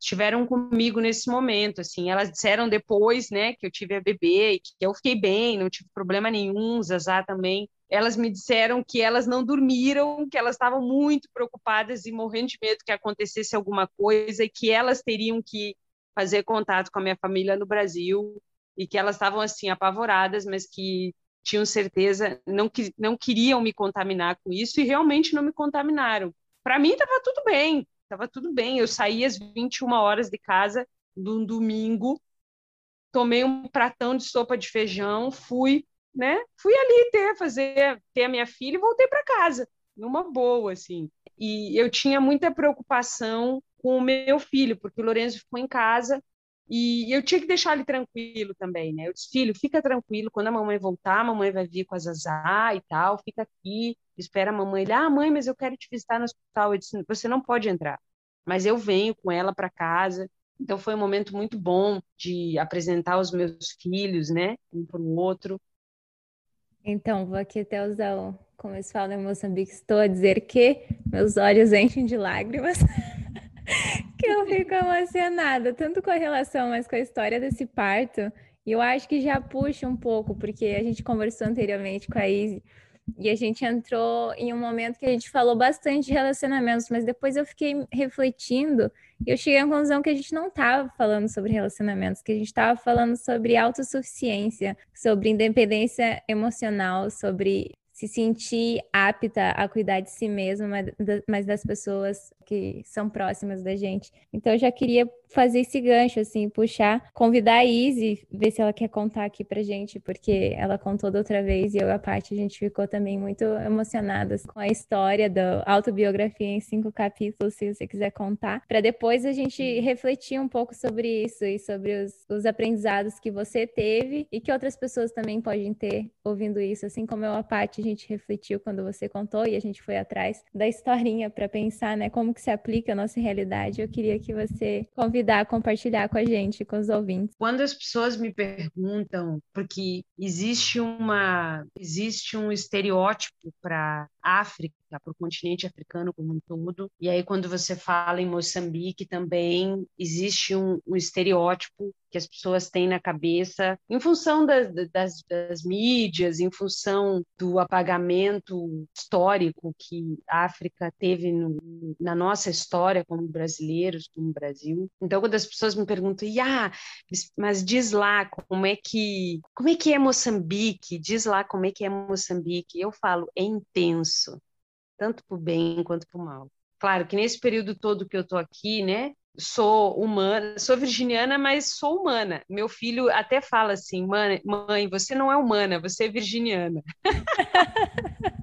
C: estiveram comigo nesse momento, assim, elas disseram depois, né, que eu tive a bebê que eu fiquei bem, não tive problema nenhum, Zazá também, elas me disseram que elas não dormiram, que elas estavam muito preocupadas e morrendo de medo que acontecesse alguma coisa e que elas teriam que fazer contato com a minha família no Brasil e que elas estavam assim apavoradas, mas que tinham certeza, não, não queriam me contaminar com isso e realmente não me contaminaram. Para mim estava tudo bem, estava tudo bem. Eu saí às 21 horas de casa num domingo, tomei um pratão de sopa de feijão, fui, né? Fui ali ter fazer ter a minha filha e voltei para casa, numa boa assim. E eu tinha muita preocupação com o meu filho, porque o Lourenço ficou em casa e eu tinha que deixar ele tranquilo também, né? Eu disse, filho, fica tranquilo, quando a mamãe voltar, a mamãe vai vir com a Zazá e tal, fica aqui, espera a mamãe. Ele, ah, mãe, mas eu quero te visitar no hospital. Eu disse, você não pode entrar, mas eu venho com ela para casa. Então foi um momento muito bom de apresentar os meus filhos, né, um para o outro.
A: Então, vou aqui até usar o, como eles falam em Moçambique, estou a dizer que meus olhos enchem de lágrimas. que eu fico emocionada, tanto com a relação, mas com a história desse parto. E eu acho que já puxa um pouco, porque a gente conversou anteriormente com a Izzy e a gente entrou em um momento que a gente falou bastante de relacionamentos, mas depois eu fiquei refletindo e eu cheguei à conclusão que a gente não estava falando sobre relacionamentos, que a gente estava falando sobre autossuficiência, sobre independência emocional, sobre se sentir apta a cuidar de si mesma, mas das pessoas que são próximas da gente. Então eu já queria fazer esse gancho, assim, puxar, convidar a Izzy, ver se ela quer contar aqui pra gente, porque ela contou da outra vez e eu e a Paty, a gente ficou também muito emocionadas com a história da autobiografia em cinco capítulos, se você quiser contar, para depois a gente refletir um pouco sobre isso e sobre os, os aprendizados que você teve e que outras pessoas também podem ter ouvindo isso, assim como eu a Paty, a gente refletiu quando você contou e a gente foi atrás da historinha para pensar, né, como que se aplica a nossa realidade. Eu queria que você convidar a compartilhar com a gente, com os ouvintes.
C: Quando as pessoas me perguntam, porque existe uma existe um estereótipo para África, para o continente africano como um todo. E aí, quando você fala em Moçambique, também existe um, um estereótipo que as pessoas têm na cabeça, em função das, das, das, mídias, em função do apagamento histórico que a África teve no, na nossa história como brasileiros, como Brasil. Então, quando as pessoas me perguntam, ah, mas diz lá como é que como é que é Moçambique? Diz lá como é que é Moçambique. Eu falo, é intenso tanto para o bem quanto para o mal. Claro que nesse período todo que eu estou aqui, né, sou humana, sou virginiana, mas sou humana. Meu filho até fala assim, mãe você não é humana, você é virginiana.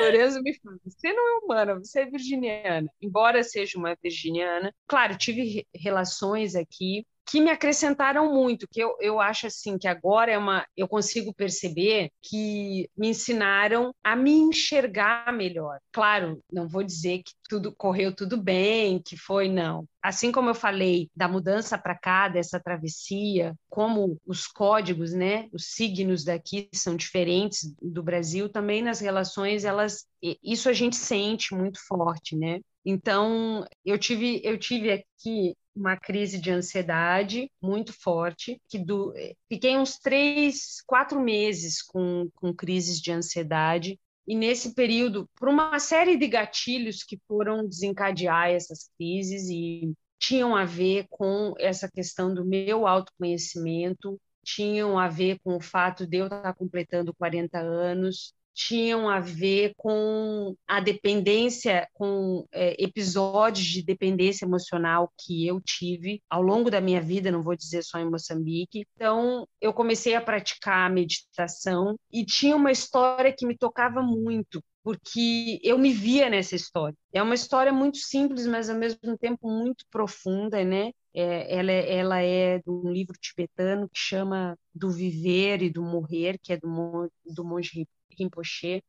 C: Lorenzo me fala, você não é humana, você é virginiana. Embora seja uma virginiana, claro, tive relações aqui que me acrescentaram muito, que eu, eu acho assim que agora é uma eu consigo perceber que me ensinaram a me enxergar melhor. Claro, não vou dizer que tudo correu tudo bem, que foi não. Assim como eu falei da mudança para cá, dessa travessia, como os códigos, né, os signos daqui são diferentes do Brasil, também nas relações elas isso a gente sente muito forte, né? Então, eu tive eu tive aqui uma crise de ansiedade muito forte, que do, fiquei uns três, quatro meses com, com crises de ansiedade, e nesse período, por uma série de gatilhos que foram desencadear essas crises e tinham a ver com essa questão do meu autoconhecimento, tinham a ver com o fato de eu estar completando 40 anos, tinham a ver com a dependência, com é, episódios de dependência emocional que eu tive ao longo da minha vida, não vou dizer só em Moçambique. Então, eu comecei a praticar a meditação e tinha uma história que me tocava muito, porque eu me via nessa história. É uma história muito simples, mas ao mesmo tempo muito profunda, né? É, ela, ela é de um livro tibetano que chama Do Viver e do Morrer, que é do, do monge Rinpoche,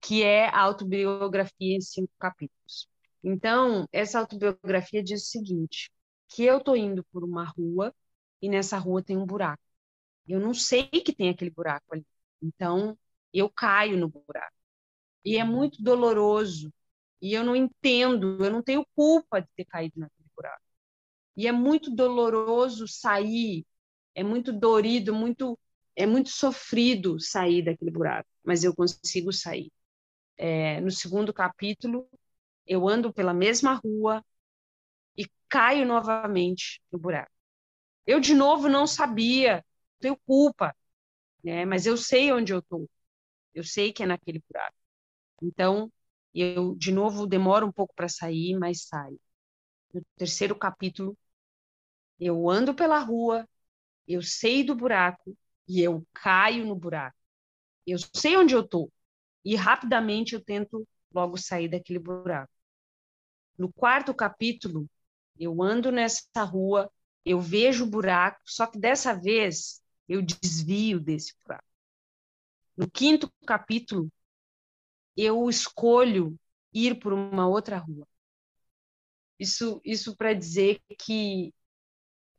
C: que é a autobiografia em cinco capítulos. Então, essa autobiografia diz o seguinte: que eu estou indo por uma rua e nessa rua tem um buraco. Eu não sei que tem aquele buraco ali. Então, eu caio no buraco. E é muito doloroso. E eu não entendo, eu não tenho culpa de ter caído naquele buraco. E é muito doloroso sair, é muito dorido, muito é muito sofrido sair daquele buraco, mas eu consigo sair. É, no segundo capítulo, eu ando pela mesma rua e caio novamente no buraco. Eu, de novo, não sabia, tenho culpa, né? mas eu sei onde eu estou. Eu sei que é naquele buraco. Então, eu, de novo, demoro um pouco para sair, mas saio. No terceiro capítulo, eu ando pela rua, eu sei do buraco, e eu caio no buraco. Eu sei onde eu estou e rapidamente eu tento logo sair daquele buraco. No quarto capítulo, eu ando nessa rua, eu vejo o buraco, só que dessa vez eu desvio desse buraco. No quinto capítulo, eu escolho ir por uma outra rua. Isso, isso para dizer que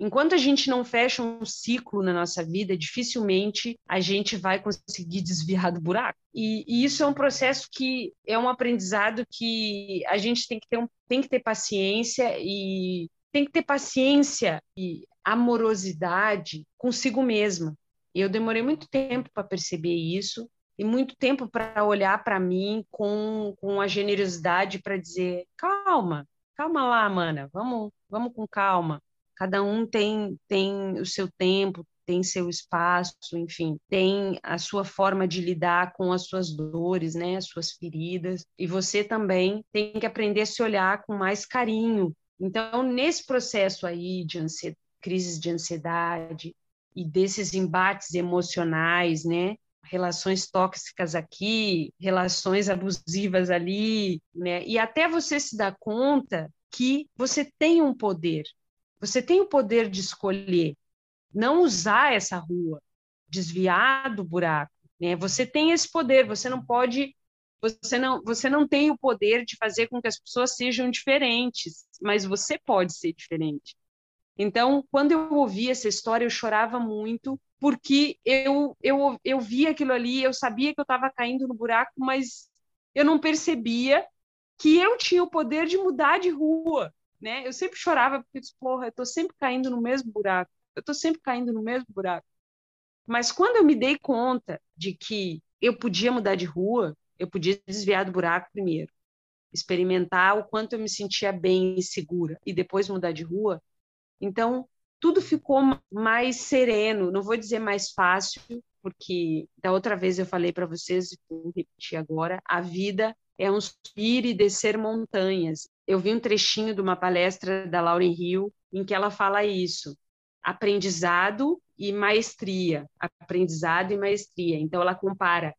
C: Enquanto a gente não fecha um ciclo na nossa vida, dificilmente a gente vai conseguir desviar do buraco. E, e, isso é um processo que é um aprendizado que a gente tem que ter, um, tem que ter paciência e tem que ter paciência e amorosidade consigo mesma. Eu demorei muito tempo para perceber isso e muito tempo para olhar para mim com, com a generosidade para dizer calma, calma lá, mana, vamos, vamos com calma Cada um tem, tem o seu tempo, tem seu espaço, enfim, tem a sua forma de lidar com as suas dores, né, as suas feridas, e você também tem que aprender a se olhar com mais carinho. Então, nesse processo aí de crises de ansiedade e desses embates emocionais, né, relações tóxicas aqui, relações abusivas ali, né? E até você se dar conta que você tem um poder. Você tem o poder de escolher não usar essa rua, desviar do buraco, né? Você tem esse poder, você não pode você não, você não tem o poder de fazer com que as pessoas sejam diferentes, mas você pode ser diferente. Então, quando eu ouvi essa história, eu chorava muito, porque eu, eu, eu vi aquilo ali, eu sabia que eu estava caindo no buraco, mas eu não percebia que eu tinha o poder de mudar de rua, né? Eu sempre chorava porque porra, eu estou sempre caindo no mesmo buraco, eu estou sempre caindo no mesmo buraco. Mas quando eu me dei conta de que eu podia mudar de rua, eu podia desviar do buraco primeiro, experimentar o quanto eu me sentia bem e segura e depois mudar de rua, então, tudo ficou mais sereno, não vou dizer mais fácil, porque da outra vez eu falei para vocês, e vou repetir agora, a vida é um subir e descer montanhas. Eu vi um trechinho de uma palestra da Lauren Hill em que ela fala isso, aprendizado e maestria, aprendizado e maestria. Então ela compara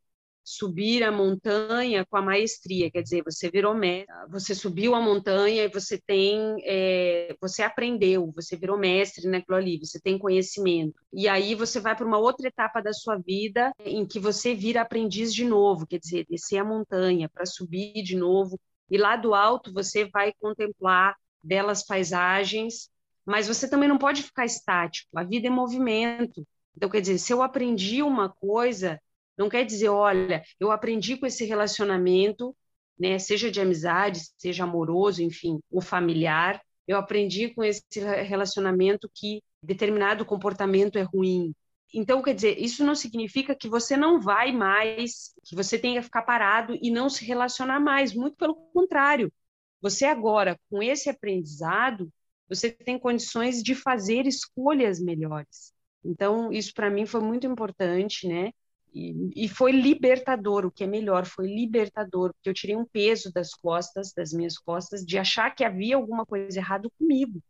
C: subir a montanha com a maestria, quer dizer, você virou mestre, você subiu a montanha e você tem, é, você aprendeu, você virou mestre naquilo ali, você tem conhecimento. E aí você vai para uma outra etapa da sua vida em que você vira aprendiz de novo, quer dizer, descer a montanha para subir de novo. E lá do alto você vai contemplar belas paisagens, mas você também não pode ficar estático. A vida é movimento. Então, quer dizer, se eu aprendi uma coisa, não quer dizer, olha, eu aprendi com esse relacionamento, né, seja de amizade, seja amoroso, enfim, ou familiar, eu aprendi com esse relacionamento que determinado comportamento é ruim. Então, quer dizer, isso não significa que você não vai mais, que você tenha que ficar parado e não se relacionar mais, muito pelo contrário. Você agora, com esse aprendizado, você tem condições de fazer escolhas melhores. Então, isso para mim foi muito importante, né? E, e, foi libertador, o que é melhor, foi libertador, porque eu tirei um peso das costas, das minhas costas, de achar que havia alguma coisa errada comigo.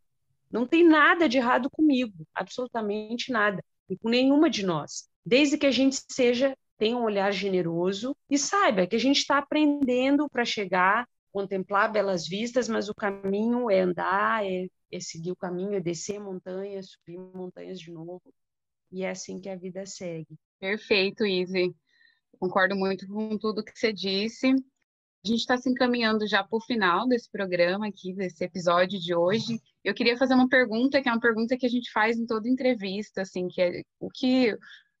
C: Não tem nada de errado comigo, absolutamente nada, e com nenhuma de nós. Desde que a gente seja, tenha um olhar generoso e saiba que a gente está aprendendo para chegar, contemplar belas vistas, mas o caminho é andar, é, é seguir o caminho, é descer montanhas, subir montanhas de novo. E é assim que a vida segue.
B: Perfeito, Izzy. Concordo muito com tudo que você disse. A gente está se encaminhando já para o final desse programa aqui, desse episódio de hoje. Eu queria fazer uma pergunta, que é uma pergunta que a gente faz em toda entrevista, assim, que é o que,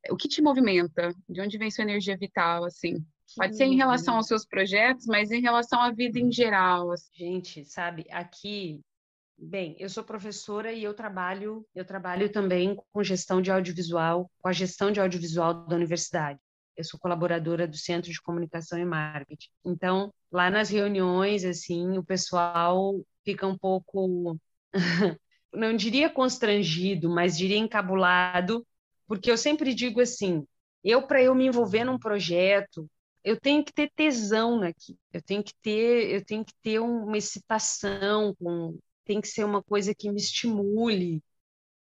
B: o que te movimenta? De onde vem sua energia vital, assim? Pode ser em relação aos seus projetos, mas em relação à vida em geral. Assim.
C: Gente, sabe, aqui Bem, eu sou professora e eu trabalho, eu trabalho também com gestão de audiovisual, com a gestão de audiovisual da universidade. Eu sou colaboradora do Centro de Comunicação e Marketing. Então, lá nas reuniões, assim, o pessoal fica um pouco, não diria constrangido, mas diria encabulado, porque eu sempre digo assim, eu para eu me envolver num projeto, eu tenho que ter tesão aqui, eu tenho que ter, eu tenho que ter uma excitação com tem que ser uma coisa que me estimule,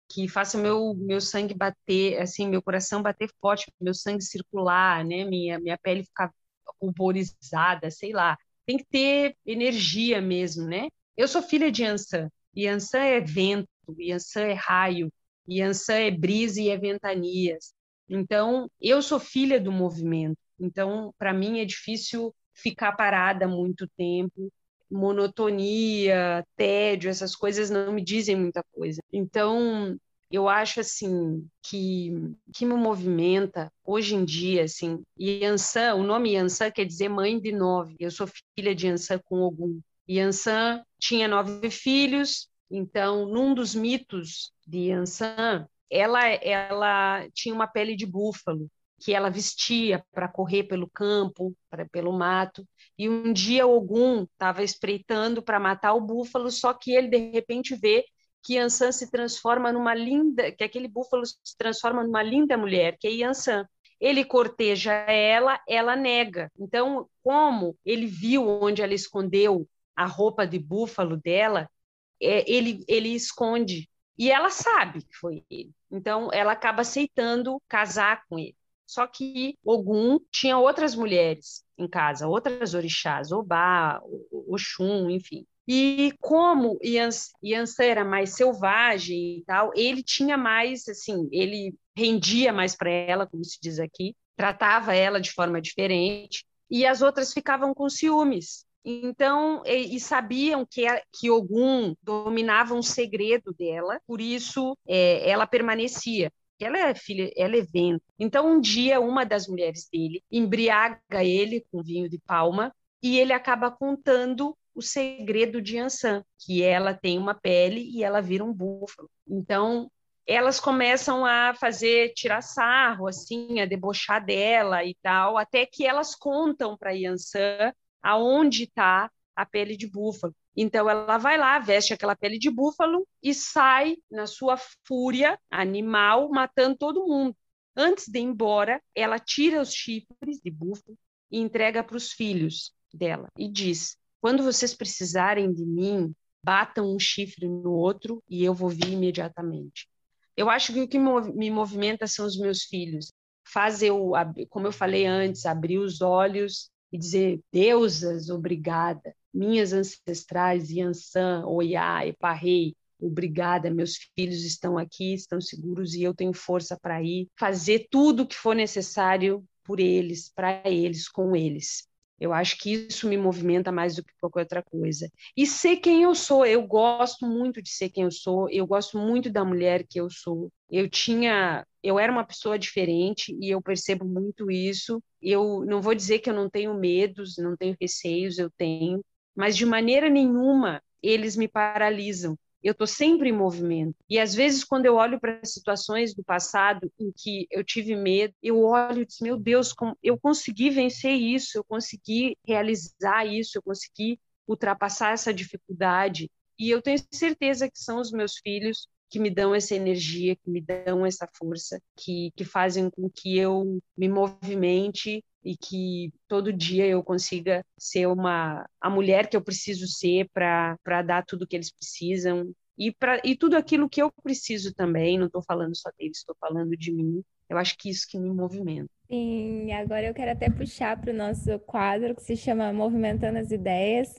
C: que faça meu meu sangue bater, assim, meu coração bater forte, meu sangue circular, né? Minha minha pele ficar ruborizada, sei lá. Tem que ter energia mesmo, né? Eu sou filha de Ansan. E Ansan é vento, e Ansan é raio, e Ansan é brisa e é ventanias. Então, eu sou filha do movimento. Então, para mim é difícil ficar parada muito tempo monotonia, tédio, essas coisas não me dizem muita coisa. Então, eu acho assim que que me movimenta hoje em dia assim Yansan o nome Yansan quer dizer mãe de nove. Eu sou filha de Yansan com Ogum. Yansan tinha nove filhos então num dos mitos de Yansan ela ela tinha uma pele de búfalo que ela vestia para correr pelo campo, pra, pelo mato. E um dia Ogum estava espreitando para matar o búfalo, só que ele de repente vê que Yansan se transforma numa linda, que aquele búfalo se transforma numa linda mulher, que é Yansan. Ele corteja ela, ela nega. Então, como ele viu onde ela escondeu a roupa de búfalo dela, é, ele, ele esconde. E ela sabe que foi ele. Então, ela acaba aceitando casar com ele. Só que Ogum tinha outras mulheres em casa, outras orixás, Obá, Oxum, enfim. E como Yansan era mais selvagem e tal, ele tinha mais, assim, ele rendia mais para ela, como se diz aqui, tratava ela de forma diferente, e as outras ficavam com ciúmes. Então, e, e sabiam que, a, que Ogum dominava um segredo dela, por isso é, ela permanecia ela é filha, ela é vento. Então, um dia, uma das mulheres dele embriaga ele com vinho de palma e ele acaba contando o segredo de Ansan, que ela tem uma pele e ela vira um búfalo. Então, elas começam a fazer tirar sarro, assim, a debochar dela e tal, até que elas contam para Yansan aonde está a pele de búfalo. Então ela vai lá, veste aquela pele de búfalo e sai na sua fúria animal, matando todo mundo. Antes de ir embora, ela tira os chifres de búfalo e entrega para os filhos dela e diz: Quando vocês precisarem de mim, batam um chifre no outro e eu vou vir imediatamente. Eu acho que o que me movimenta são os meus filhos. Faz eu, como eu falei antes, abrir os olhos e dizer: Deusas, obrigada minhas ancestrais, Yansan, Oiá, Eparrei, obrigada, meus filhos estão aqui, estão seguros e eu tenho força para ir fazer tudo o que for necessário por eles, para eles, com eles. Eu acho que isso me movimenta mais do que qualquer outra coisa. E ser quem eu sou, eu gosto muito de ser quem eu sou, eu gosto muito da mulher que eu sou. Eu tinha, eu era uma pessoa diferente e eu percebo muito isso. Eu não vou dizer que eu não tenho medos, não tenho receios, eu tenho, mas de maneira nenhuma eles me paralisam. Eu estou sempre em movimento. E às vezes, quando eu olho para situações do passado em que eu tive medo, eu olho e digo, meu Deus, eu consegui vencer isso, eu consegui realizar isso, eu consegui ultrapassar essa dificuldade. E eu tenho certeza que são os meus filhos que me dão essa energia, que me dão essa força, que, que fazem com que eu me movimente e que todo dia eu consiga ser uma a mulher que eu preciso ser para dar tudo que eles precisam e para e tudo aquilo que eu preciso também. Não estou falando só deles, estou falando de mim. Eu acho que isso que me movimenta.
A: Sim, agora eu quero até puxar para o nosso quadro que se chama Movimentando as Ideias,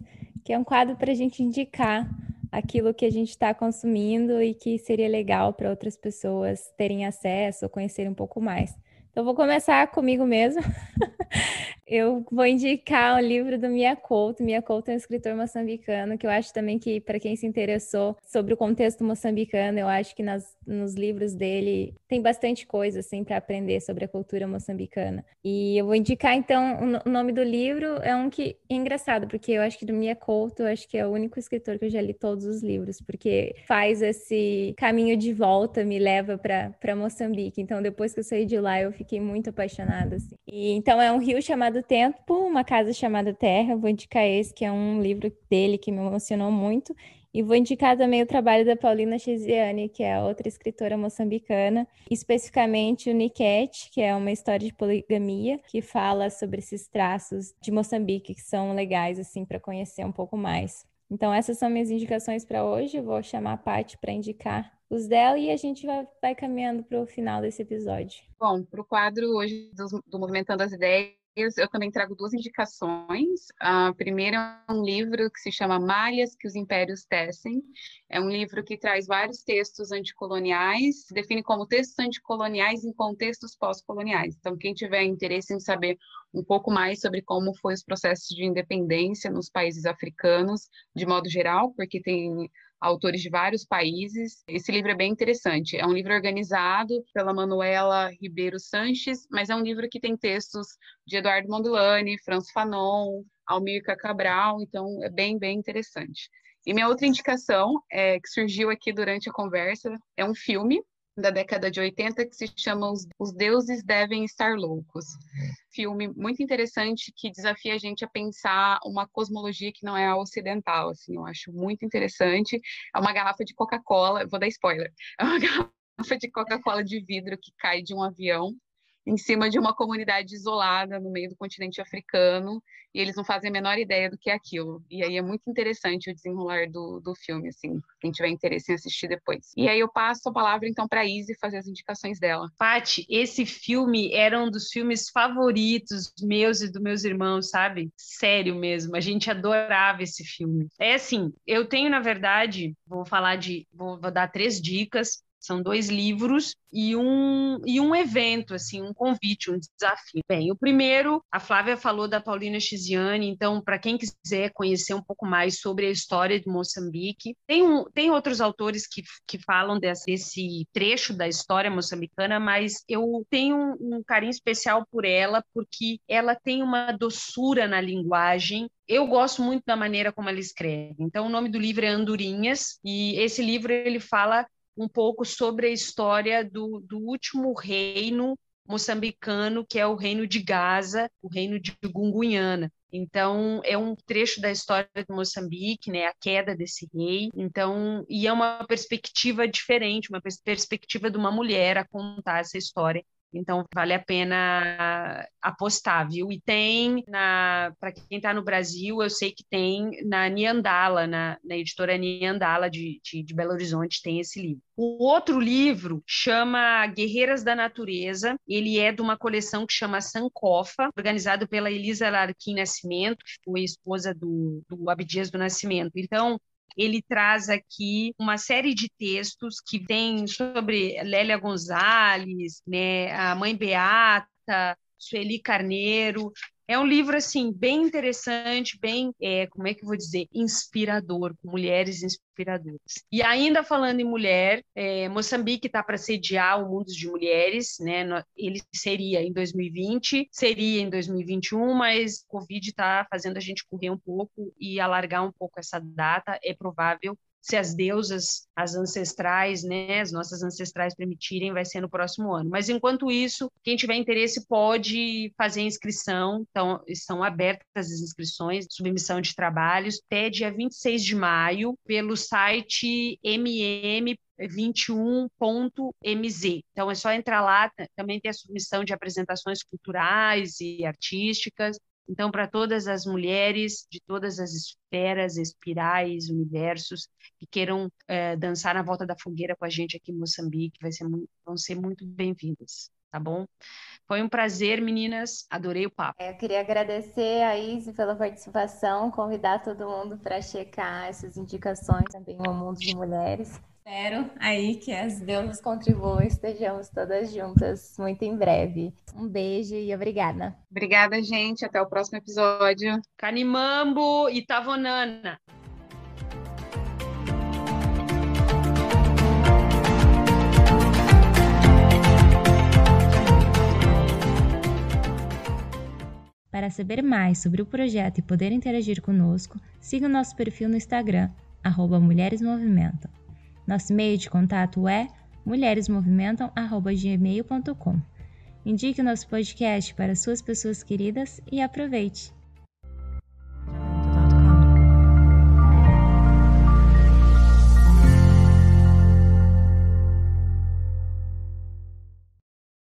A: que é um quadro para a gente indicar aquilo que a gente está consumindo e que seria legal para outras pessoas terem acesso ou conhecerem um pouco mais. Então, vou começar comigo mesmo. eu vou indicar o livro do Mia Couto. Mia Couto é um escritor moçambicano que eu acho também que, para quem se interessou sobre o contexto moçambicano, eu acho que nas, nos livros dele tem bastante coisa assim para aprender sobre a cultura moçambicana. E eu vou indicar então o nome do livro é um que é engraçado, porque eu acho que do Mia Couto, eu acho que é o único escritor que eu já li todos os livros, porque faz esse caminho de volta, me leva para Moçambique. Então, depois que eu saí de lá, eu fiquei muito apaixonada assim. E então é um rio chamado Tempo, uma casa chamada Terra. Vou indicar esse, que é um livro dele que me emocionou muito. E vou indicar também o trabalho da Paulina Chesiane, que é outra escritora moçambicana, especificamente o Niket, que é uma história de poligamia, que fala sobre esses traços de Moçambique que são legais assim para conhecer um pouco mais. Então essas são minhas indicações para hoje. Eu vou chamar a Paty para indicar os dela e a gente vai, vai caminhando para o final desse episódio.
B: Bom, para o quadro hoje do, do Movimentando as Ideias, eu também trago duas indicações. A primeira é um livro que se chama Malhas que os Impérios Tecem. É um livro que traz vários textos anticoloniais, define como textos anticoloniais em contextos pós-coloniais. Então, quem tiver interesse em saber um pouco mais sobre como foi os processos de independência nos países africanos, de modo geral, porque tem autores de vários países. Esse livro é bem interessante. É um livro organizado pela Manuela Ribeiro Sanches, mas é um livro que tem textos de Eduardo Mondlane, Franz Fanon, Almir Cabral, então é bem, bem interessante. E minha outra indicação, é, que surgiu aqui durante a conversa, é um filme da década de 80 que se chama Os, Os Deuses Devem Estar Loucos. filme muito interessante que desafia a gente a pensar uma cosmologia que não é a ocidental, assim, eu acho muito interessante. É uma garrafa de Coca-Cola, vou dar spoiler, é uma garrafa de Coca-Cola de vidro que cai de um avião em cima de uma comunidade isolada no meio do continente africano e eles não fazem a menor ideia do que é aquilo. E aí é muito interessante o desenrolar do, do filme, assim, quem tiver interesse em assistir depois. E aí eu passo a palavra então para Izzy fazer as indicações dela.
C: Pati, esse filme era um dos filmes favoritos meus e dos meus irmãos, sabe? Sério mesmo, a gente adorava esse filme. É assim, eu tenho na verdade, vou falar de, vou, vou dar três dicas são dois livros e um, e um evento, assim, um convite, um desafio. Bem, o primeiro, a Flávia falou da Paulina Chiziane, então, para quem quiser conhecer um pouco mais sobre a história de Moçambique, tem, um, tem outros autores que, que falam desse, desse trecho da história moçambicana, mas eu tenho um, um carinho especial por ela, porque ela tem uma doçura na linguagem eu gosto muito da maneira como ela escreve. Então, o nome do livro é Andorinhas, e esse livro ele fala um pouco sobre a história do, do último reino moçambicano, que é o reino de Gaza, o reino de Gungunhana. Então, é um trecho da história de Moçambique, né, a queda desse rei. Então, e é uma perspectiva diferente, uma perspectiva de uma mulher a contar essa história. Então, vale a pena apostar, viu? E tem, para quem está no Brasil, eu sei que tem na Niandala, na, na editora Niandala de, de, de, Belo Horizonte, tem esse livro. O outro livro chama Guerreiras da Natureza, ele é de uma coleção que chama Sankofa, organizado pela Elisa Larquim Nascimento, que foi esposa do, do Abdias do Nascimento. Então, ele traz aqui uma série de textos que tem sobre Lélia Gonzalez, né, a mãe Beata, Sueli Carneiro, é um livro, assim, bem interessante, bem, é, como é que eu vou dizer, inspirador, com mulheres inspiradoras. E ainda falando em mulher, é, Moçambique está para sediar o Mundo de Mulheres, né? Ele seria em 2020, seria em 2021, mas Covid está fazendo a gente correr um pouco e alargar um pouco essa data. É provável se as deusas, as ancestrais, né, as nossas ancestrais permitirem, vai ser no próximo ano. Mas enquanto isso, quem tiver interesse pode fazer inscrição, então estão abertas as inscrições, submissão de trabalhos até dia 26 de maio pelo site mm 21.mz. Então é só entrar lá, também tem a submissão de apresentações culturais e artísticas, então, para todas as mulheres de todas as esferas, espirais, universos, que queiram é, dançar na volta da fogueira com a gente aqui em Moçambique, vai ser vão ser muito bem-vindas, tá bom? Foi um prazer, meninas. Adorei o papo.
A: É, eu queria agradecer a Izzy pela participação, convidar todo mundo para checar essas indicações também no Mundo de Mulheres. Espero aí que as deusas contribuam e estejamos todas juntas muito em breve. Um beijo e obrigada.
B: Obrigada, gente. Até o próximo episódio.
C: Canimambo e Tavonana.
A: Para saber mais sobre o projeto e poder interagir conosco, siga o nosso perfil no Instagram, arroba Mulheres Movimentam. Nosso e-mail de contato é mulheresmovimentam.gmail.com. Indique o nosso podcast para suas pessoas queridas e aproveite!